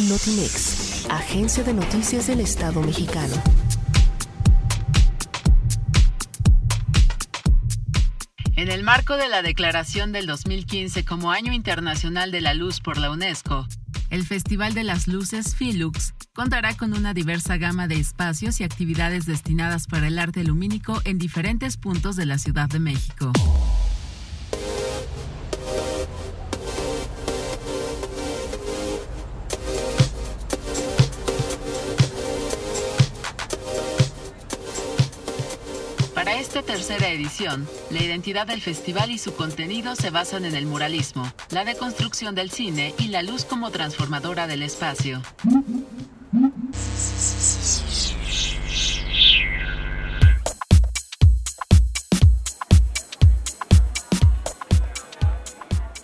Notimex, Agencia de Noticias del Estado Mexicano. En el marco de la declaración del 2015 como Año Internacional de la Luz por la UNESCO, el Festival de las Luces Filux contará con una diversa gama de espacios y actividades destinadas para el arte lumínico en diferentes puntos de la Ciudad de México. Esta tercera edición, la identidad del festival y su contenido se basan en el muralismo, la deconstrucción del cine y la luz como transformadora del espacio.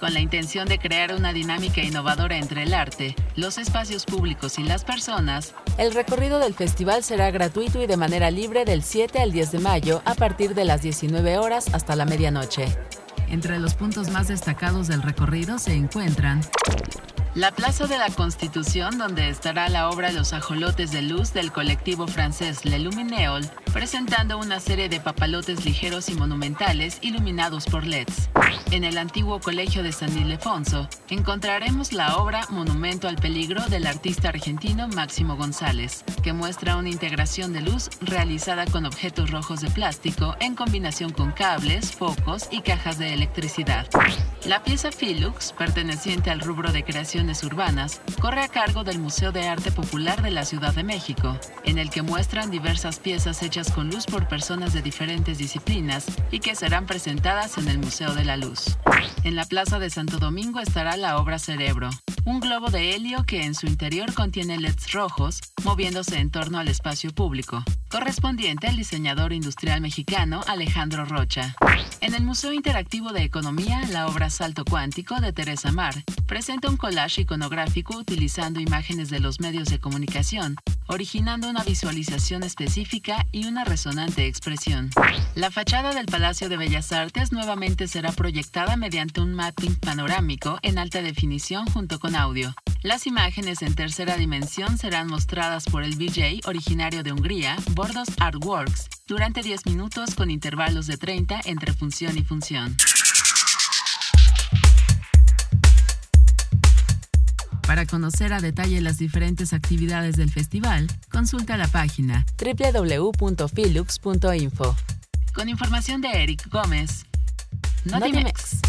Con la intención de crear una dinámica innovadora entre el arte, los espacios públicos y las personas, el recorrido del festival será gratuito y de manera libre del 7 al 10 de mayo a partir de las 19 horas hasta la medianoche. Entre los puntos más destacados del recorrido se encuentran la Plaza de la Constitución, donde estará la obra Los ajolotes de luz del colectivo francés Le Lumineol, presentando una serie de papalotes ligeros y monumentales iluminados por LEDs. En el antiguo Colegio de San Ildefonso encontraremos la obra Monumento al Peligro del artista argentino Máximo González, que muestra una integración de luz realizada con objetos rojos de plástico en combinación con cables, focos y cajas de electricidad. La pieza Filux, perteneciente al rubro de urbanas, corre a cargo del Museo de Arte Popular de la Ciudad de México, en el que muestran diversas piezas hechas con luz por personas de diferentes disciplinas y que serán presentadas en el Museo de la Luz. En la Plaza de Santo Domingo estará la obra Cerebro, un globo de helio que en su interior contiene LEDs rojos moviéndose en torno al espacio público, correspondiente al diseñador industrial mexicano Alejandro Rocha. En el Museo Interactivo de Economía, la obra Salto Cuántico de Teresa Mar presenta un collage iconográfico utilizando imágenes de los medios de comunicación, originando una visualización específica y una resonante expresión. La fachada del Palacio de Bellas Artes nuevamente será proyectada mediante un mapping panorámico en alta definición junto con audio. Las imágenes en tercera dimensión serán mostradas por el VJ originario de Hungría, Bordos Artworks, durante 10 minutos con intervalos de 30 entre función y función. Para conocer a detalle las diferentes actividades del festival, consulta la página www.filux.info. Con información de Eric Gómez. Notimex.